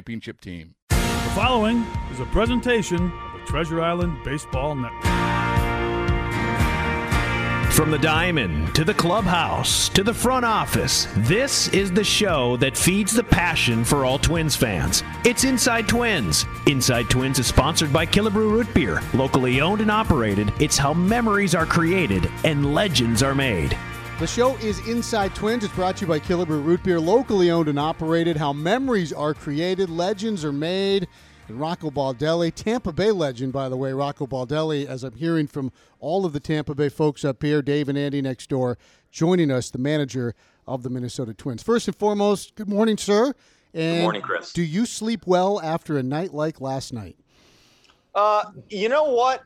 championship team. The following is a presentation of the Treasure Island Baseball Network. From the diamond to the clubhouse to the front office, this is the show that feeds the passion for all Twins fans. It's Inside Twins. Inside Twins is sponsored by Killebrew Root Beer, locally owned and operated. It's how memories are created and legends are made. The show is Inside Twins. It's brought to you by Killebrew Root Beer, locally owned and operated. How memories are created, legends are made. And Rocco Baldelli, Tampa Bay legend, by the way, Rocco Baldelli, as I'm hearing from all of the Tampa Bay folks up here, Dave and Andy next door, joining us, the manager of the Minnesota Twins. First and foremost, good morning, sir. And good morning, Kris. Do you sleep well after a night like last night? Uh, you know what?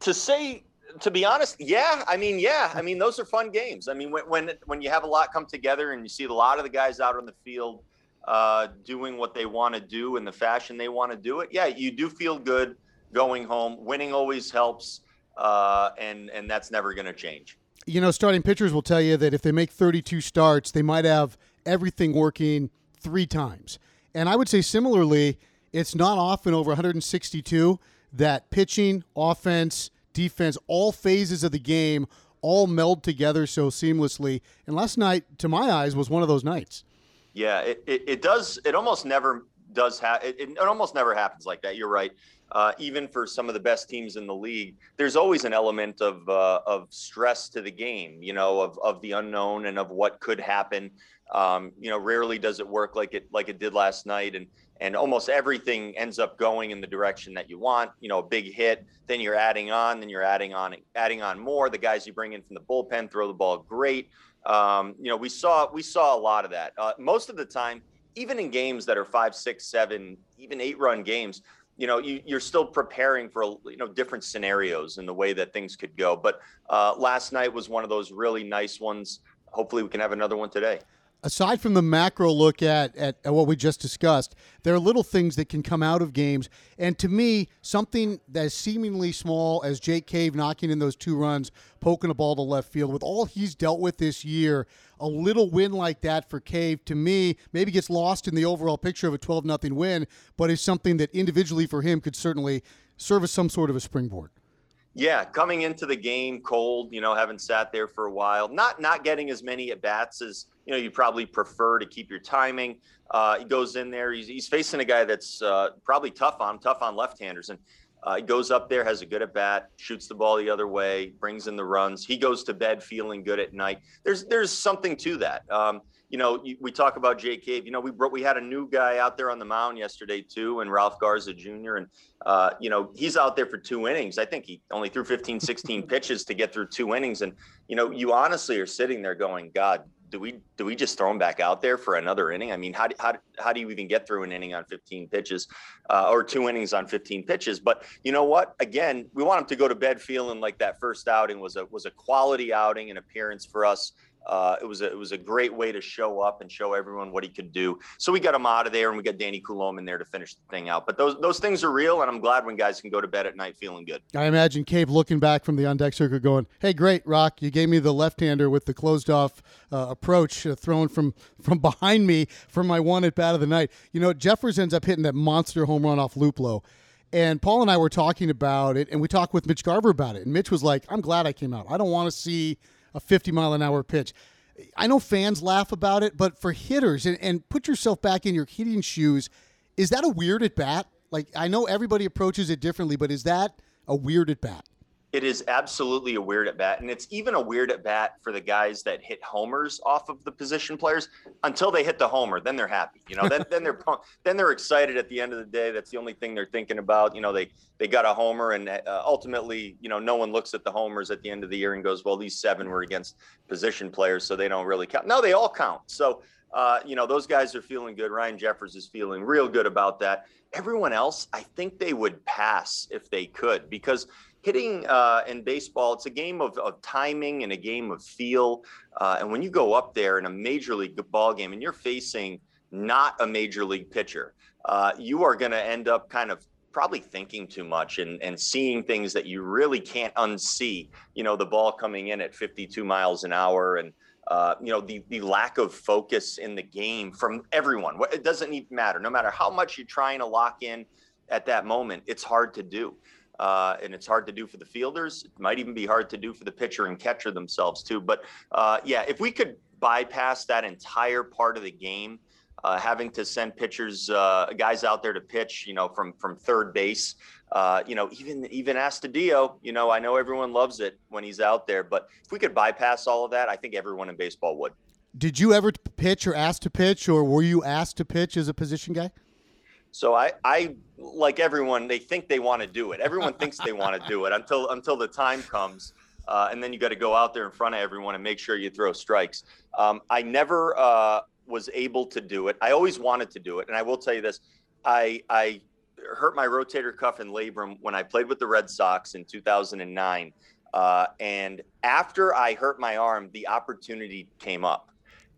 To say to be honest, yeah. I mean, yeah. I mean, those are fun games. I mean, when when when you have a lot come together and you see a lot of the guys out on the field uh, doing what they want to do in the fashion they want to do it, yeah, you do feel good going home. Winning always helps, uh, and and that's never going to change. You know, starting pitchers will tell you that if they make 32 starts, they might have everything working three times. And I would say similarly, it's not often over 162 that pitching, offense, defense, all phases of the game all meld together so seamlessly. And last night, to my eyes, was one of those nights. Yeah, it, it, it does. It almost never does have. It, it, almost never happens like that. You're right. Uh, even for some of the best teams in the league, there's always an element of uh, of stress to the game. You know, of of the unknown and of what could happen. Um, you know, rarely does it work like it like it did last night. And and almost everything ends up going in the direction that you want. You know, a big hit, then you're adding on, then you're adding on, adding on more. The guys you bring in from the bullpen throw the ball great. Um, you know, we saw we saw a lot of that. Uh, most of the time, even in games that are five, six, seven, even eight run games, you know, you, you're still preparing for you know different scenarios and the way that things could go. But uh, last night was one of those really nice ones. Hopefully, we can have another one today aside from the macro look at, at, at, what we just discussed, there are little things that can come out of games. And to me, something that's seemingly small as Jake Cave knocking in those two runs, poking a ball to left field, with all he's dealt with this year, a little win like that for Cave, to me, maybe gets lost in the overall picture of a 12 0 win, but is something that individually for him could certainly serve as some sort of a springboard. Yeah, coming into the game cold, you know, having sat there for a while, not not getting as many at bats as you know you probably prefer to keep your timing. Uh, he goes in there, he's, he's facing a guy that's uh, probably tough on tough on left-handers, and uh, he goes up there, has a good at bat, shoots the ball the other way, brings in the runs. He goes to bed feeling good at night. There's there's something to that. Um, you know, we talk about Jake Cave. You know, we brought, we had a new guy out there on the mound yesterday too, and Ralph Garza Jr. And uh, you know, he's out there for two innings. I think he only threw 15, 16 pitches to get through two innings. And you know, you honestly are sitting there going, God, do we do we just throw him back out there for another inning? I mean, how how how do you even get through an inning on 15 pitches, uh, or two innings on 15 pitches? But you know what? Again, we want him to go to bed feeling like that first outing was a was a quality outing and appearance for us uh, it was a, it was a great way to show up and show everyone what he could do. So we got him out of there, and we got Danny Coulombe in there to finish the thing out. But those those things are real, and I'm glad when guys can go to bed at night feeling good. I imagine Cave looking back from the on deck circle, going, "Hey, great, Rock! You gave me the left hander with the closed off uh, approach, uh, thrown from from behind me for my one at bat of the night." You know, Jeffers ends up hitting that monster home run off Luplow. And Paul and I were talking about it, and we talked with Mitch Garver about it. And Mitch was like, I'm glad I came out. I don't want to see a 50 mile an hour pitch. I know fans laugh about it, but for hitters and, and put yourself back in your hitting shoes, is that a weird at bat? Like I know everybody approaches it differently, but is that a weird at bat? It is absolutely a weird at bat, and it's even a weird at bat for the guys that hit homers off of the position players until they hit the homer. Then they're happy, you know. then then they're then they're excited at the end of the day. That's the only thing they're thinking about. You know, they they got a homer, and uh, ultimately, you know, no one looks at the homers at the end of the year and goes, "Well, these seven were against position players, so they don't really count." No, they all count. So. Uh, you know, those guys are feeling good. Ryan Jeffers is feeling real good about that. Everyone else, I think they would pass if they could because hitting uh, in baseball, it's a game of, of timing and a game of feel. Uh, and when you go up there in a major league ball game and you're facing not a major league pitcher, uh, you are going to end up kind of probably thinking too much and, and seeing things that you really can't unsee. You know, the ball coming in at 52 miles an hour and uh, you know the the lack of focus in the game from everyone. It doesn't even matter. No matter how much you're trying to lock in at that moment, it's hard to do uh, and it's hard to do for the fielders. It might even be hard to do for the pitcher and catcher themselves too. But uh, yeah, if we could bypass that entire part of the game, uh, having to send pitchers, uh, guys out there to pitch, you know, from from third base, uh, you know, even even Astudillo, you know, I know everyone loves it when he's out there, but if we could bypass all of that, I think everyone in baseball would. Did you ever pitch or asked to pitch, or were you asked to pitch as a position guy? So I, I like everyone, they think they want to do it. Everyone thinks they want to do it until until the time comes, uh, and then you got to go out there in front of everyone and make sure you throw strikes. Um, I never uh, was able to do it. I always wanted to do it, and I will tell you this: I I hurt my rotator cuff and labrum when I played with the Red Sox in 2009. Uh, and after I hurt my arm, the opportunity came up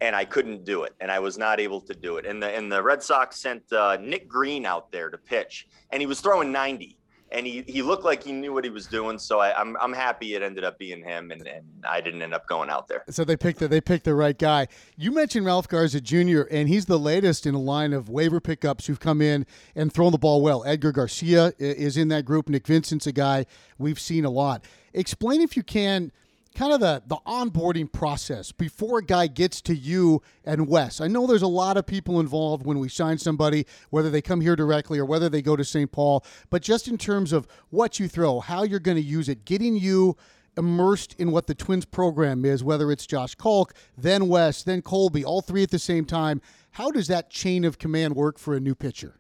and I couldn't do it, and I was not able to do it. And the and the Red Sox sent uh, Nick Green out there to pitch, and he was throwing 90, and he, he looked like he knew what he was doing. So I, am I'm, I'm happy it ended up being him, and, and I didn't end up going out there. So they picked the, they picked the right guy. You mentioned Ralph Garza Jr., and he's the latest in a line of waiver pickups who've come in and thrown the ball well. Edgar Garcia is in that group. Nick Vincent's a guy we've seen a lot. Explain if you can kind of the, the onboarding process before a guy gets to you and Wes. I know there's a lot of people involved when we sign somebody, whether they come here directly or whether they go to St. Paul, but just in terms of what you throw, how you're going to use it, getting you immersed in what the Twins program is, whether it's Josh Kalk, then Wes, then Colby, all three at the same time. How does that chain of command work for a new pitcher?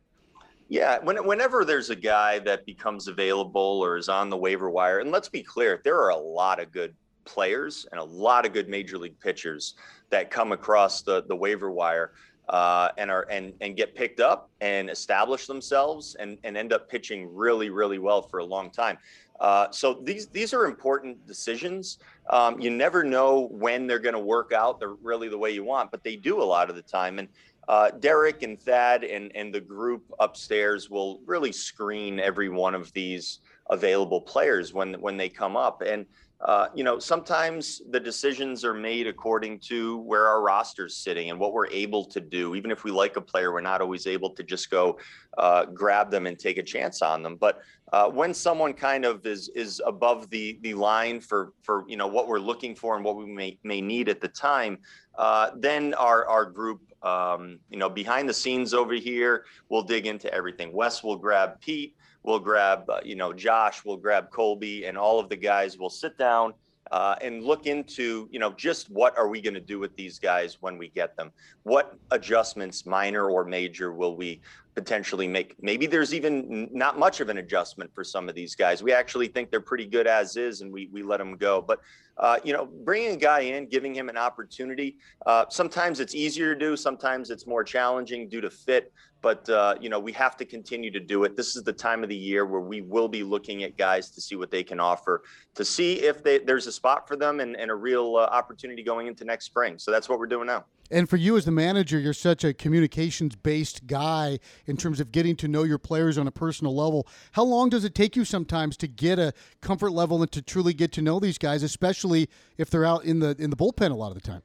Yeah, when, whenever there's a guy that becomes available or is on the waiver wire, and let's be clear, there are a lot of good players and a lot of good major league pitchers that come across the the waiver wire uh, and are and and get picked up and establish themselves and and end up pitching really really well for a long time. Uh, so these these are important decisions. Um, you never know when they're going to work out. They're really the way you want, but they do a lot of the time. And uh, Derek and Thad and and the group upstairs will really screen every one of these available players when when they come up and uh, you know, sometimes the decisions are made according to where our roster's sitting and what we're able to do. Even if we like a player, we're not always able to just go uh, grab them and take a chance on them. But uh, when someone kind of is is above the the line for for you know what we're looking for and what we may may need at the time, uh, then our our group. Um, you know, behind the scenes over here, we'll dig into everything. Wes will grab Pete we'll grab, uh, you know, Josh, we'll grab Colby, and all of the guys will sit down uh, and look into, you know, just what are we going to do with these guys when we get them? What adjustments, minor or major, will we potentially make? Maybe there's even not much of an adjustment for some of these guys. We actually think they're pretty good as is, and we we let them go. But uh, you know, bringing a guy in, giving him an opportunity. Uh, sometimes it's easier to do. Sometimes it's more challenging due to fit but uh, you know we have to continue to do it. This is the time of the year where we will be looking at guys to see what they can offer, to see if they, there's a spot for them and, and a real uh, opportunity going into next spring. So that's what we're doing now. And for you as the manager, you're such a communications based guy in terms of getting to know your players on a personal level. How long does it take you sometimes to get a comfort level and to truly get to know these guys, especially if they're out in the in the bullpen a lot of the time?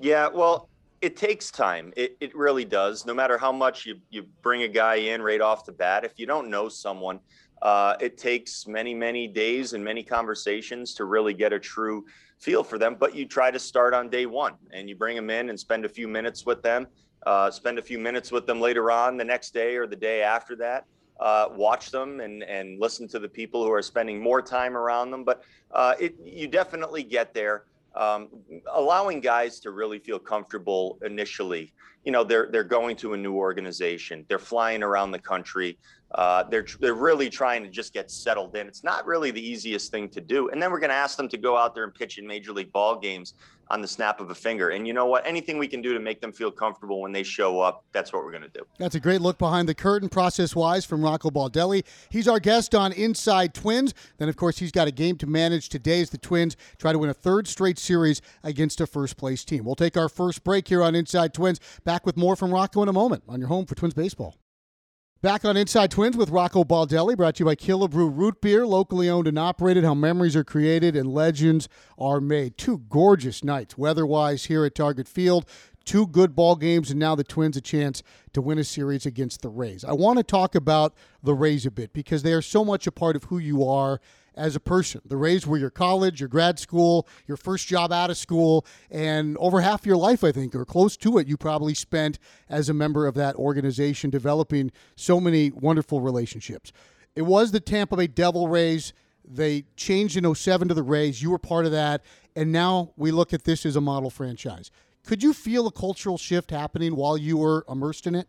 Yeah, well, it takes time. It, it really does. No matter how much you, you bring a guy in right off the bat, if you don't know someone, uh, it takes many, many days and many conversations to really get a true feel for them, but you try to start on day one and you bring them in and spend a few minutes with them, uh, spend a few minutes with them later on the next day or the day after that. Uh, watch them and, and listen to the people who are spending more time around them. But uh, it, you definitely get there. Um, allowing guys to really feel comfortable initially. You know, they're they're going to a new organization. They're flying around the country. Uh, they're they're really trying to just get settled in. It's not really the easiest thing to do. And then we're going to ask them to go out there and pitch in major league ball games on the snap of a finger. And you know what? Anything we can do to make them feel comfortable when they show up, that's what we're going to do. That's a great look behind the curtain, process wise, from Rocco Baldelli. He's our guest on Inside Twins. Then, of course, he's got a game to manage today as the Twins try to win a third straight series against a first place team. We'll take our first break here on Inside Twins. Back with more from Rocco in a moment on your home for Twins Baseball. Back on Inside Twins with Rocco Baldelli, brought to you by Killebrew Root Beer, locally owned and operated. How memories are created and legends are made. Two gorgeous nights, weather-wise, here at Target Field. Two good ball games, and now the Twins a chance to win a series against the Rays. I want to talk about the Rays a bit because they are so much a part of who you are as a person. The Rays were your college, your grad school, your first job out of school, and over half your life, I think, or close to it, you probably spent as a member of that organization developing so many wonderful relationships. It was the Tampa Bay Devil Rays. They changed in 07 to the Rays. You were part of that. And now we look at this as a model franchise. Could you feel a cultural shift happening while you were immersed in it?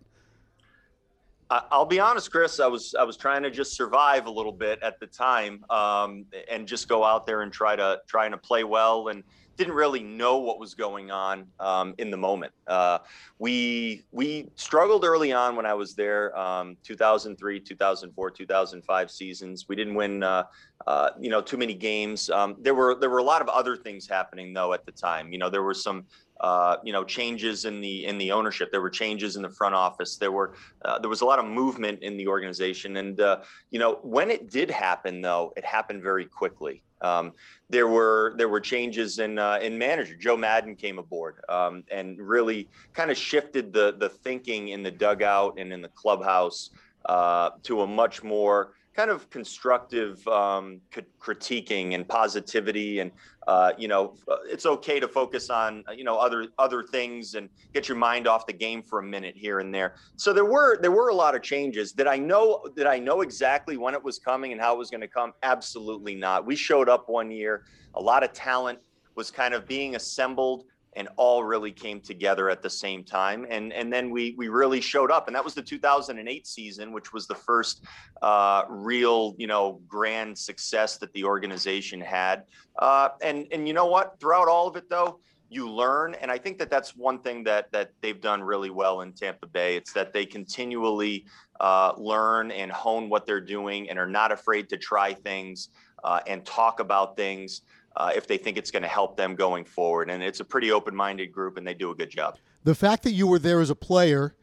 I'll be honest, Kris. I was I was trying to just survive a little bit at the time, um, and just go out there and try to trying to play well, and didn't really know what was going on um, in the moment. Uh, we we struggled early on when I was there, um, 2003, 2004, 2005 seasons. We didn't win, uh, uh, you know, too many games. Um, there were there were a lot of other things happening though at the time. You know, there were some uh, you know changes in the in the ownership. There were changes in the front office. There were uh, there was a lot of movement in the organization, and uh, you know when it did happen, though, it happened very quickly. Um, there were there were changes in uh, in manager. Joe Maddon came aboard um, and really kind of shifted the the thinking in the dugout and in the clubhouse uh, to a much more kind of constructive um, critiquing and positivity and uh, you know uh, it's okay to focus on you know other other things and get your mind off the game for a minute here and there. So there were there were a lot of changes. That i know that i know exactly when it was coming and how it was going to come? Absolutely not. We showed up one year. A lot of talent was kind of being assembled and all really came together at the same time. And and then we we really showed up, and that was the 2008 season, which was the first uh, real you know grand success that the organization had. Uh, and and you know what? Throughout all of it, though. You learn, and I think that that's one thing that that they've done really well in Tampa Bay. It's that they continually uh, learn and hone what they're doing, and are not afraid to try things uh, and talk about things uh, if they think it's going to help them going forward. And it's a pretty open minded group, and they do a good job. The fact that you were there as a player,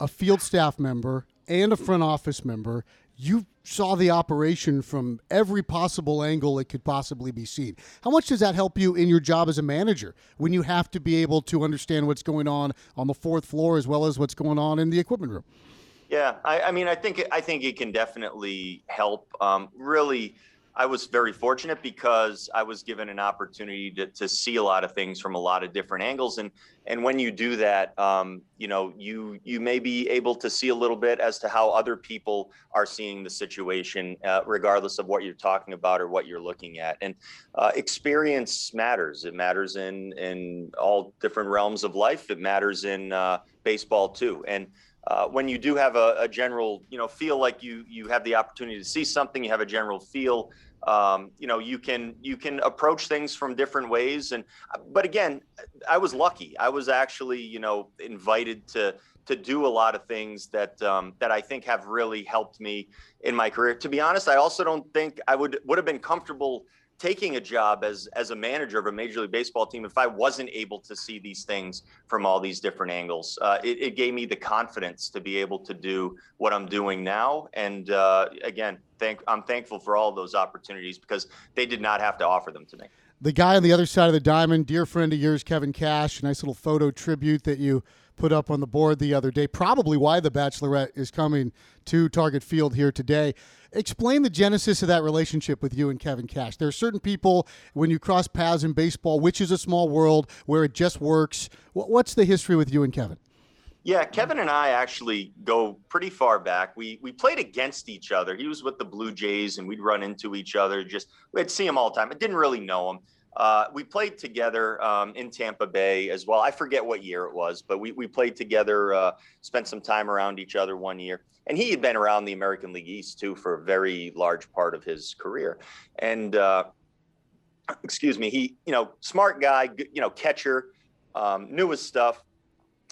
a field staff member, and a front office member, you saw the operation from every possible angle it could possibly be seen. How much does that help you in your job as a manager when you have to be able to understand what's going on on the fourth floor as well as what's going on in the equipment room? Yeah, I, I mean, I think I think it can definitely help. Um, really I was very fortunate because I was given an opportunity to, to see a lot of things from a lot of different angles, and and when you do that, um, you know, you you may be able to see a little bit as to how other people are seeing the situation, uh, regardless of what you're talking about or what you're looking at. And uh, experience matters. It matters in in all different realms of life. It matters in uh, baseball too, and. Uh, when you do have a, a, general, you know, feel like you you have the opportunity to see something, you have a general feel um, you know you can you can approach things from different ways. And but again i was lucky. I was actually you know invited to to do a lot of things that um, that i think have really helped me in my career. To be honest i also don't think i would would have been comfortable taking a job as as a manager of a major league baseball team if I wasn't able to see these things from all these different angles. Uh, it, it, gave me the confidence to be able to do what I'm doing now. And uh, again, thank I'm thankful for all those opportunities because they did not have to offer them to me. the guy on the other side of the diamond, dear friend of yours, Kevin Cash, nice little photo tribute that you put up on the board the other day. Probably why the Bachelorette is coming to Target Field here today. Explain the genesis of that relationship with you and Kevin Cash. There are certain people when you cross paths in baseball, which is a small world where it just works. What's the history with you and Kevin? Yeah, Kevin and I actually go pretty far back. We we played against each other. He was with the Blue Jays, and we'd run into each other. Just we'd see him all the time. I didn't really know him. Uh, we played together um, in Tampa Bay as well. I forget what year it was, but we, we played together, uh, spent some time around each other one year. And he had been around the American League East too for a very large part of his career. And uh, excuse me, he, you know, smart guy, you know, catcher, um, knew his stuff.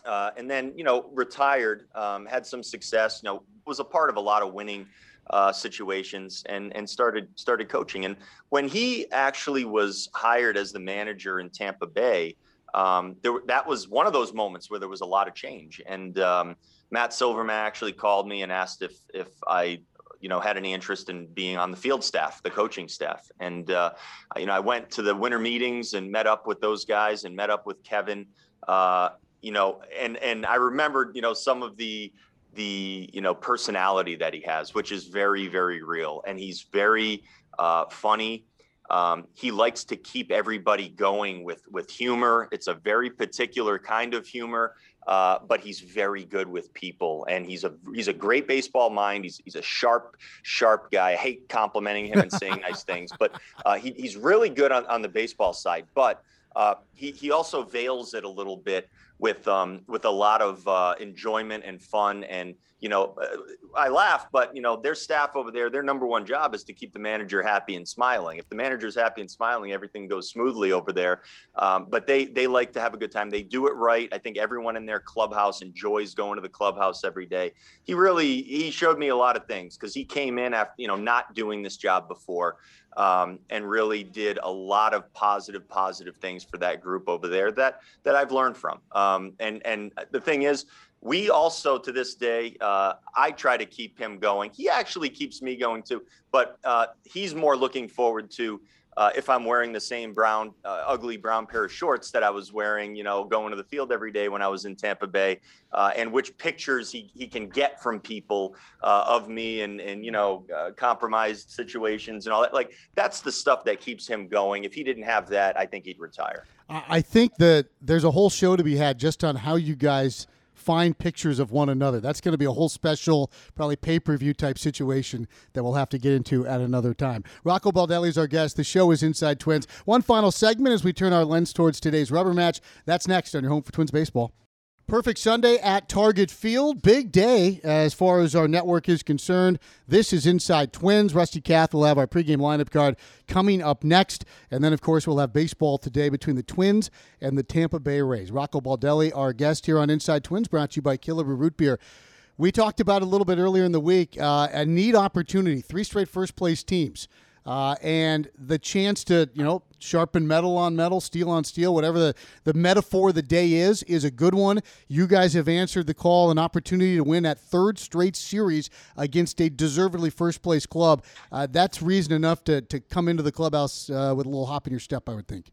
Uh, and then, you know, retired, um, had some success, you know, was a part of a lot of winning uh, situations and and started started coaching. And when he actually was hired as the manager in Tampa Bay, um, there that was one of those moments where there was a lot of change. And um, Matt Silverman actually called me and asked if if I you know had any interest in being on the field staff the coaching staff and uh, you know i went to the winter meetings and met up with those guys and met up with kevin uh, you know and and i remembered you know some of the the you know personality that he has, which is very very real, and he's very uh, funny. Um, he likes to keep everybody going with with humor. It's a very particular kind of humor, uh, but he's very good with people, and he's a he's a great baseball mind. He's he's a sharp sharp guy. I hate complimenting him and saying nice things, but uh, he, he's really good on, on the baseball side. But uh, he he also veils it a little bit with um, with a lot of uh, enjoyment and fun. And you know, uh, I laugh, but you know, their staff over there, their number one job is to keep the manager happy and smiling. If the manager's happy and smiling, everything goes smoothly over there. Um, but they they like to have a good time. They do it right. I think everyone in their clubhouse enjoys going to the clubhouse every day. He really he showed me a lot of things because he came in after you know not doing this job before um, and really did a lot of positive, positive things for that group over there that that I've learned from. Um, and and the thing is, we also to this day, uh, I try to keep him going. He actually keeps me going too, but uh, he's more looking forward to uh, if I'm wearing the same brown, uh, ugly brown pair of shorts that I was wearing, you know, going to the field every day when I was in Tampa Bay, uh, and which pictures he, he can get from people uh, of me and, and you know, uh, compromised situations and all that. Like, that's the stuff that keeps him going. If he didn't have that, I think he'd retire. I think that there's a whole show to be had just on how you guys find pictures of one another. That's going to be a whole special, probably pay per view type situation that we'll have to get into at another time. Rocco Baldelli is our guest. The show is Inside Twins. One final segment as we turn our lens towards today's rubber match. That's next on your home for Twins baseball. Perfect Sunday at Target Field. Big day as far as our network is concerned. This is Inside Twins. Rusty Kath will have our pregame lineup card coming up next. And then, of course, we'll have baseball today between the Twins and the Tampa Bay Rays. Rocco Baldelli, our guest here on Inside Twins, brought to you by Killebrew Root Beer. We talked about a little bit earlier in the week uh, a neat opportunity, three straight first place teams uh, and the chance to you know sharpen metal on metal, steel on steel, whatever the, the metaphor the day is, is a good one. You guys have answered the call, an opportunity to win that third straight series against a deservedly first place club. Uh, that's reason enough to, to come into the clubhouse uh, with a little hop in your step, I would think.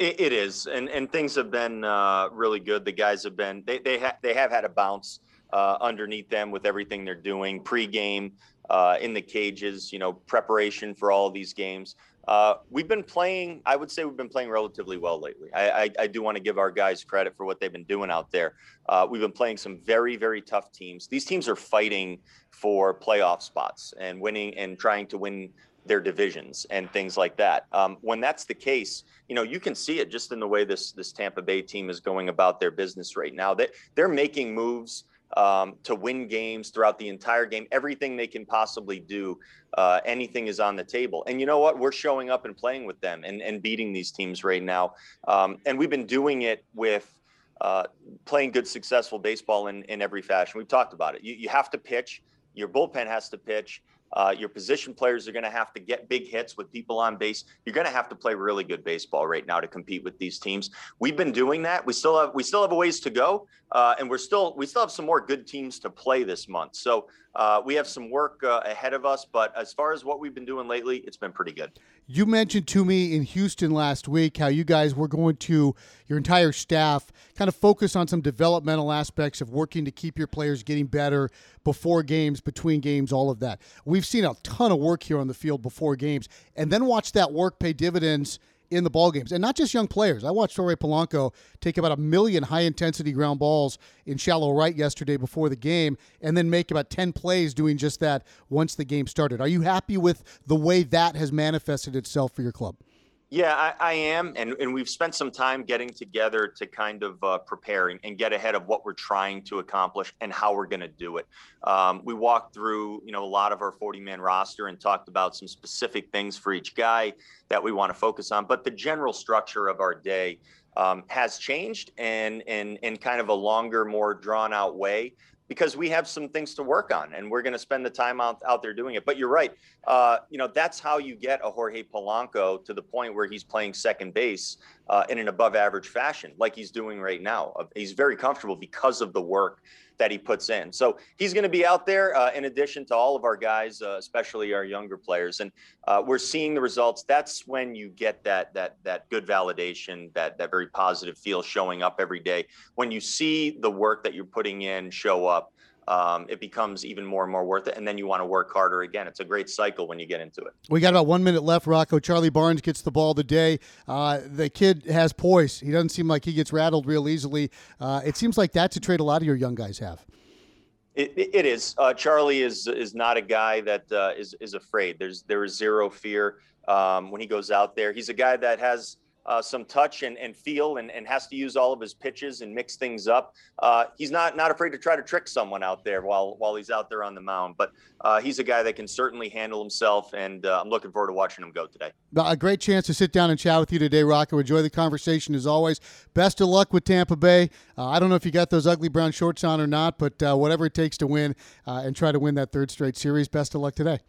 it, it is, and and things have been uh, really good. The guys have been they they ha- they have had a bounce uh, underneath them with everything they're doing pregame uh, in the cages, you know, preparation for all these games. Uh, we've been playing, I would say we've been playing relatively well lately. I, I, I do want to give our guys credit for what they've been doing out there. Uh, we've been playing some very, very tough teams. These teams are fighting for playoff spots and winning and trying to win their divisions and things like that. Um, when that's the case, you know, you can see it just in the way this this Tampa Bay team is going about their business right now. That they're making moves um, to win games throughout the entire game. Everything they can possibly do, uh, anything is on the table. And you know what? We're showing up and playing with them and, and beating these teams right now. Um, and we've been doing it with uh, playing good, successful baseball in, in every fashion. We've talked about it. You, you have to pitch, your bullpen has to pitch. Uh, your position players are going to have to get big hits with people on base. You're going to have to play really good baseball right now to compete with these teams. We've been doing that. We still have we still have a ways to go, uh, and we're still we still have some more good teams to play this month. So uh, we have some work uh, ahead of us. But as far as what we've been doing lately, it's been pretty good. You mentioned to me in Houston last week how you guys were going to, your entire staff, kind of focus on some developmental aspects of working to keep your players getting better before games, between games, all of that. We've seen a ton of work here on the field before games, and then watch that work pay dividends in the ball games, and not just young players. I watched Jorge Polanco take about a million high intensity ground balls in shallow right yesterday before the game, and then make about ten plays doing just that once the game started. Are you happy with the way that has manifested itself for your club? Yeah, I, I, am, and, and we've spent some time getting together to kind of uh, prepare and, get ahead of what we're trying to accomplish and how we're going to do it. Um, we walked through, you know, a lot of our 40-man roster and talked about some specific things for each guy that we want to focus on. But the general structure of our day um, has changed, and and in kind of a longer, more drawn-out way because we have some things to work on and we're going to spend the time out, out there doing it. But you're right. Uh, you know, that's how you get a Jorge Polanco to the point where he's playing second base uh, in an above average fashion, like he's doing right now. He's very comfortable because of the work that he puts in. So he's going to be out there uh, in addition to all of our guys, uh, especially our younger players. And uh, we're seeing the results. That's when you get that that that good validation, that that very positive feel showing up every day. When you see the work that you're putting in show up, um, it becomes even more and more worth it. And then you want to work harder again. It's a great cycle when you get into it. We got about one minute left, Rocco. Charlie Barnes gets the ball today. Uh, the kid has poise. He doesn't seem like he gets rattled real easily. Uh, it seems like that's a trait a lot of your young guys have. It, it is. Uh, Charlie is is not a guy that uh, is is afraid. There's there is zero fear um, when he goes out there. He's a guy that has uh, some touch and, and feel and, and has to use all of his pitches and mix things up. Uh, he's not not afraid to try to trick someone out there while while he's out there on the mound. But uh, he's a guy that can certainly handle himself, and uh, I'm looking forward to watching him go today. A great chance to sit down and chat with you today, Rocco. Enjoy the conversation as always. Best of luck with Tampa Bay. Uh, I don't know if you got those ugly brown shorts on or not, but uh, whatever it takes to win and try to win that third straight series. Best of luck today.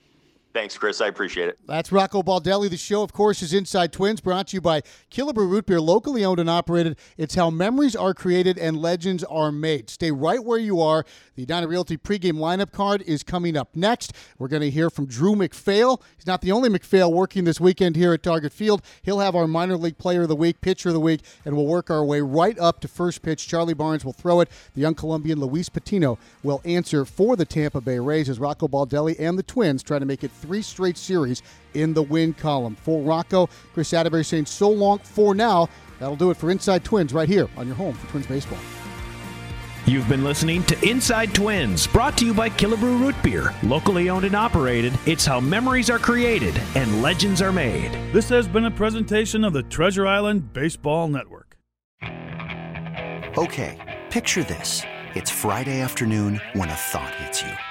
Thanks, Kris. I appreciate it. That's Rocco Baldelli. The show, of course, is Inside Twins, brought to you by Killebrew Root Beer, locally owned and operated. It's how memories are created and legends are made. Stay right where you are. The Edina Realty pregame lineup card is coming up next. We're going to hear from Drew McPhail. He's not the only McPhail working this weekend here at Target Field. He'll have our minor league player of the week, pitcher of the week, and we'll work our way right up to first pitch. Charlie Barnes will throw it. The young Colombian Luis Patino will answer for the Tampa Bay Rays as Rocco Baldelli and the Twins try to make it three straight series in the win column. For Rocco, Kris Atteberry saying so long for now. That'll do it for Inside Twins right here on your home for Twins Baseball. You've been listening to Inside Twins, brought to you by Killebrew Root Beer. Locally owned and operated, it's how memories are created and legends are made. This has been a presentation of the Treasure Island Baseball Network. Okay, picture this. It's Friday afternoon when a thought hits you.